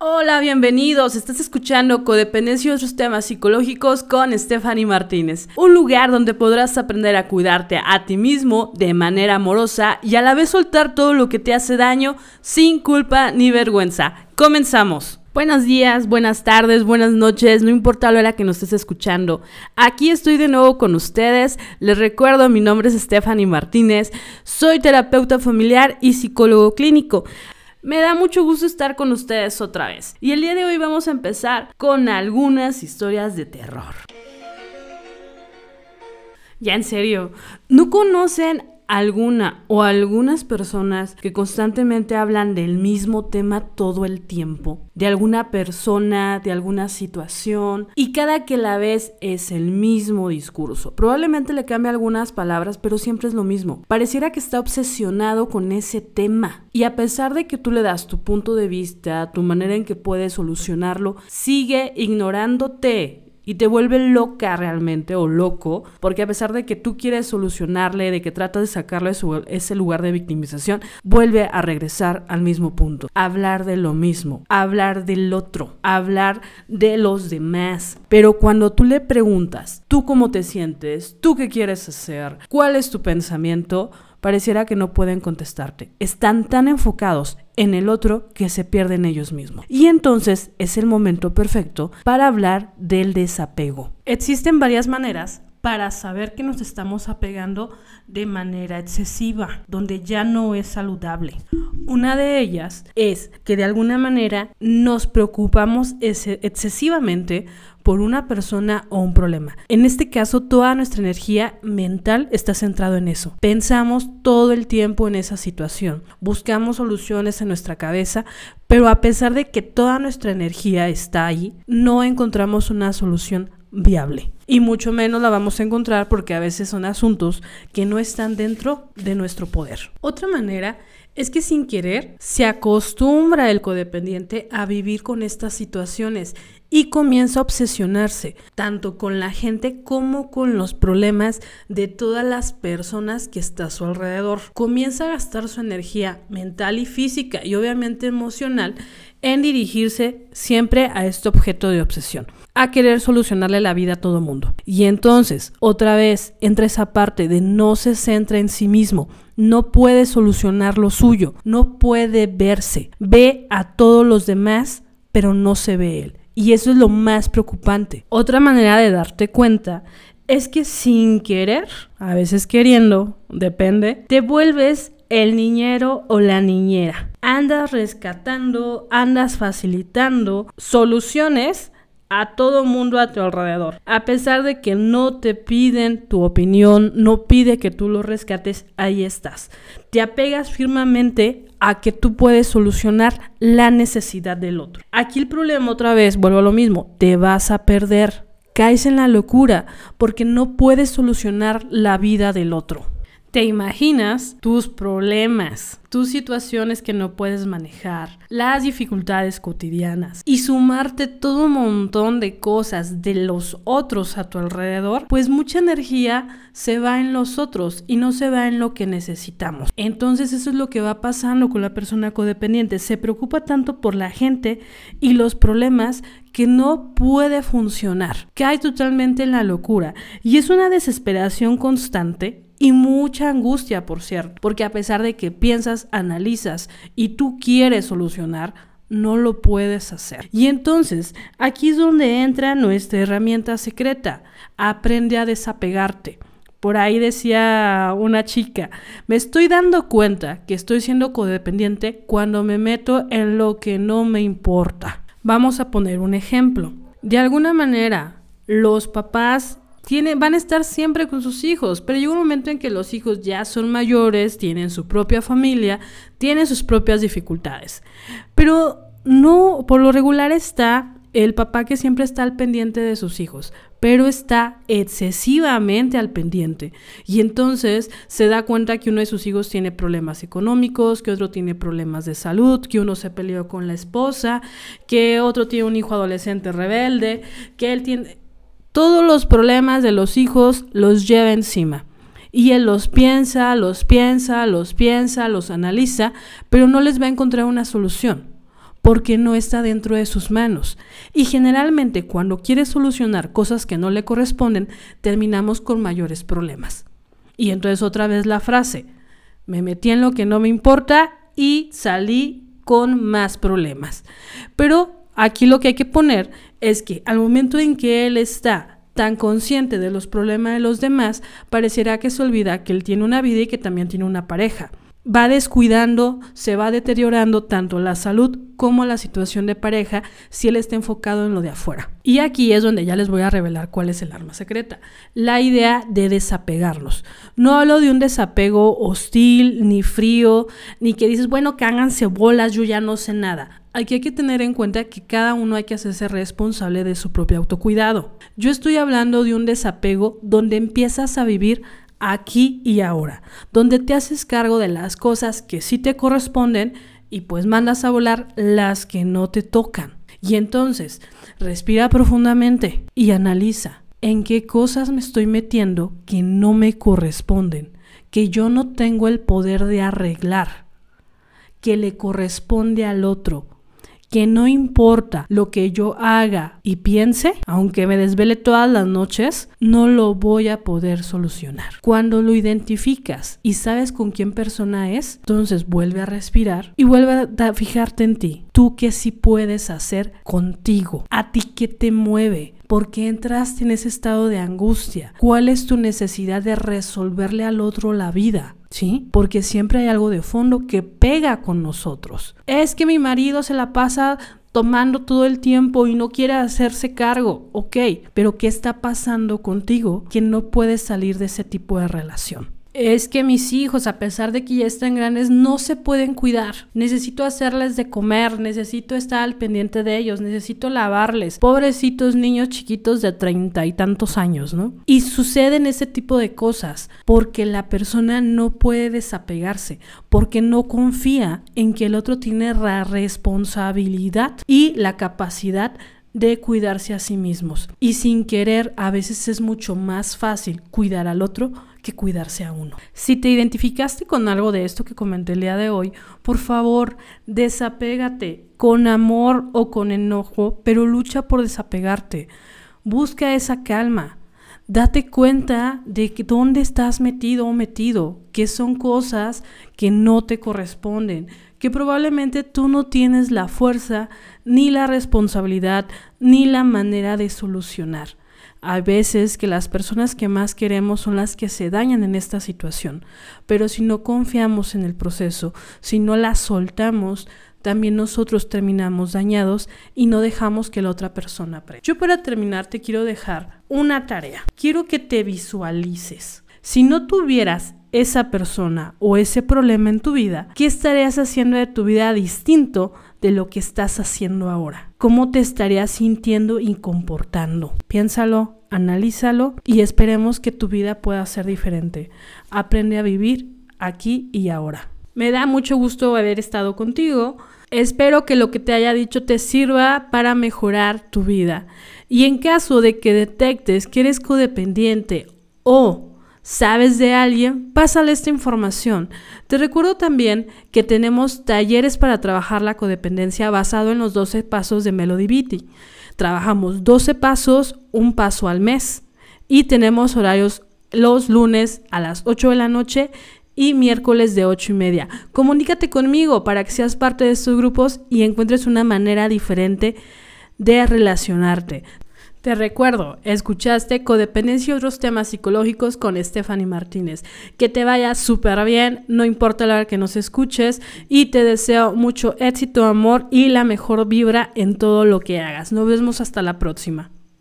Hola, bienvenidos. Estás escuchando Codependencia y otros temas psicológicos con Stephanie Martínez. Un lugar donde podrás aprender a cuidarte a ti mismo de manera amorosa y a la vez soltar todo lo que te hace daño sin culpa ni vergüenza. Comenzamos. Buenos días, buenas tardes, buenas noches, no importa la hora que nos estés escuchando. Aquí estoy de nuevo con ustedes. Les recuerdo, mi nombre es Stephanie Martínez. Soy terapeuta familiar y psicólogo clínico. Me da mucho gusto estar con ustedes otra vez. Y el día de hoy vamos a empezar con algunas historias de terror. Ya en serio, ¿no conocen alguna o algunas personas que constantemente hablan del mismo tema todo el tiempo, de alguna persona, de alguna situación, y cada que la ves es el mismo discurso. Probablemente le cambie algunas palabras, pero siempre es lo mismo. Pareciera que está obsesionado con ese tema. Y a pesar de que tú le das tu punto de vista, tu manera en que puedes solucionarlo, sigue ignorándote y te vuelve loca realmente o loco, porque a pesar de que tú quieres solucionarle, de que tratas de sacarle su, ese lugar de victimización, vuelve a regresar al mismo punto. Hablar de lo mismo, hablar del otro, hablar de los demás. Pero cuando tú le preguntas, ¿tú cómo te sientes? ¿Tú qué quieres hacer? ¿Cuál es tu pensamiento? pareciera que no pueden contestarte. Están tan enfocados en el otro que se pierden ellos mismos. Y entonces es el momento perfecto para hablar del desapego. Existen varias maneras para saber que nos estamos apegando de manera excesiva, donde ya no es saludable. Una de ellas es que de alguna manera nos preocupamos excesivamente por una persona o un problema. En este caso, toda nuestra energía mental está centrado en eso. Pensamos todo el tiempo en esa situación, buscamos soluciones en nuestra cabeza, pero a pesar de que toda nuestra energía está ahí, no encontramos una solución viable. Y mucho menos la vamos a encontrar porque a veces son asuntos que no están dentro de nuestro poder. Otra manera es que sin querer se acostumbra el codependiente a vivir con estas situaciones y comienza a obsesionarse tanto con la gente como con los problemas de todas las personas que está a su alrededor. Comienza a gastar su energía mental y física y obviamente emocional en dirigirse siempre a este objeto de obsesión, a querer solucionarle la vida a todo mundo. Y entonces, otra vez, entra esa parte de no se centra en sí mismo, no puede solucionar lo suyo, no puede verse, ve a todos los demás, pero no se ve él. Y eso es lo más preocupante. Otra manera de darte cuenta es que sin querer, a veces queriendo, depende, te vuelves el niñero o la niñera. Andas rescatando, andas facilitando soluciones a todo mundo a tu alrededor. A pesar de que no te piden tu opinión, no pide que tú lo rescates, ahí estás. Te apegas firmemente a que tú puedes solucionar la necesidad del otro. Aquí el problema otra vez, vuelvo a lo mismo, te vas a perder. Caes en la locura porque no puedes solucionar la vida del otro. Te imaginas tus problemas, tus situaciones que no puedes manejar, las dificultades cotidianas y sumarte todo un montón de cosas de los otros a tu alrededor, pues mucha energía se va en los otros y no se va en lo que necesitamos. Entonces eso es lo que va pasando con la persona codependiente. Se preocupa tanto por la gente y los problemas que no puede funcionar. Cae totalmente en la locura y es una desesperación constante y mucha angustia, por cierto, porque a pesar de que piensas, analizas y tú quieres solucionar, no lo puedes hacer. Y entonces, aquí es donde entra nuestra herramienta secreta. Aprende a desapegarte. Por ahí decía una chica, me estoy dando cuenta que estoy siendo codependiente cuando me meto en lo que no me importa. Vamos a poner un ejemplo. De alguna manera, los papás van a estar siempre con sus hijos, pero llega un momento en que los hijos ya son mayores, tienen su propia familia, tienen sus propias dificultades. Pero no, por lo regular está el papá que siempre está al pendiente de sus hijos, pero está excesivamente al pendiente. Y entonces se da cuenta que uno de sus hijos tiene problemas económicos, que otro tiene problemas de salud, que uno se peleó con la esposa, que otro tiene un hijo adolescente rebelde, que él tiene todos los problemas de los hijos los lleva encima. Y él los piensa, los piensa, los piensa, los analiza, pero no les va a encontrar una solución. porque no está dentro de sus manos. Y generalmente cuando quiere solucionar cosas que no le corresponden, terminamos con mayores problemas. Y entonces otra vez la frase, me metí en lo que no me importa y salí con más problemas. Pero aquí lo que hay que poner es que al momento en que él está tan consciente de los problemas de los demás, parecerá que se olvida que él tiene una vida y que también tiene una pareja va descuidando, se va deteriorando tanto la salud como la situación de pareja si él está enfocado en lo de afuera. Y aquí es donde ya les voy a revelar cuál es el arma secreta. La idea de desapegarnos. No hablo de un desapego hostil, ni frío, ni que dices, bueno, que háganse bolas, yo ya no sé nada. Aquí hay que tener en cuenta que cada uno hay que hacerse responsable de su propio autocuidado. Yo estoy hablando de un desapego donde empiezas a vivir aquí y ahora, donde te haces cargo de las cosas que sí te corresponden y pues mandas a volar las que no te tocan. Y entonces, respira profundamente y analiza en qué cosas me estoy metiendo que no me corresponden, que yo no tengo el poder de arreglar, que le corresponde al otro que no importa lo que yo haga y piense, aunque me desvele todas las noches, no lo voy a poder solucionar. Cuando lo identificas y sabes con quién persona es, entonces vuelve a respirar y vuelve a fijarte en ti. Tú qué sí puedes hacer contigo. A ti qué te mueve. ¿Por qué entraste en ese estado de angustia? ¿Cuál es tu necesidad de resolverle al otro la vida? ¿sí? Porque siempre hay algo de fondo que pega con nosotros. Es que mi marido se la pasa tomando todo el tiempo y no quiere hacerse cargo, ok, pero ¿qué está pasando contigo que no puedes salir de ese tipo de relación? Es que mis hijos, a pesar de que ya están grandes, no se pueden cuidar. Necesito hacerles de comer, necesito estar al pendiente de ellos, necesito lavarles. Pobrecitos niños chiquitos de treinta y tantos años, ¿no? Y suceden ese tipo de cosas porque la persona no puede desapegarse, porque no confía en que el otro tiene la responsabilidad y la capacidad de cuidarse a sí mismos. Y sin querer, a veces es mucho más fácil cuidar al otro cuidarse a uno. Si te identificaste con algo de esto que comenté el día de hoy, por favor, desapégate con amor o con enojo, pero lucha por desapegarte. Busca esa calma. Date cuenta de que dónde estás metido o metido, que son cosas que no te corresponden, que probablemente tú no tienes la fuerza, ni la responsabilidad, ni la manera de solucionar. Hay veces que las personas que más queremos son las que se dañan en esta situación, pero si no confiamos en el proceso, si no la soltamos, también nosotros terminamos dañados y no dejamos que la otra persona aprenda. Yo para terminar te quiero dejar una tarea. Quiero que te visualices. Si no tuvieras esa persona o ese problema en tu vida, ¿qué estarías haciendo de tu vida distinto de lo que estás haciendo ahora? ¿Cómo te estarías sintiendo y comportando? Piénsalo, analízalo y esperemos que tu vida pueda ser diferente. Aprende a vivir aquí y ahora. Me da mucho gusto haber estado contigo. Espero que lo que te haya dicho te sirva para mejorar tu vida. Y en caso de que detectes que eres codependiente o sabes de alguien, pásale esta información. Te recuerdo también que tenemos talleres para trabajar la codependencia basado en los 12 pasos de Melody Beatty. Trabajamos 12 pasos, un paso al mes y tenemos horarios los lunes a las 8 de la noche y miércoles de 8 y media. Comunícate conmigo para que seas parte de estos grupos y encuentres una manera diferente de relacionarte. Te recuerdo, escuchaste Codependencia y otros temas psicológicos con Stephanie Martínez. Que te vaya súper bien, no importa la hora que nos escuches y te deseo mucho éxito, amor y la mejor vibra en todo lo que hagas. Nos vemos hasta la próxima.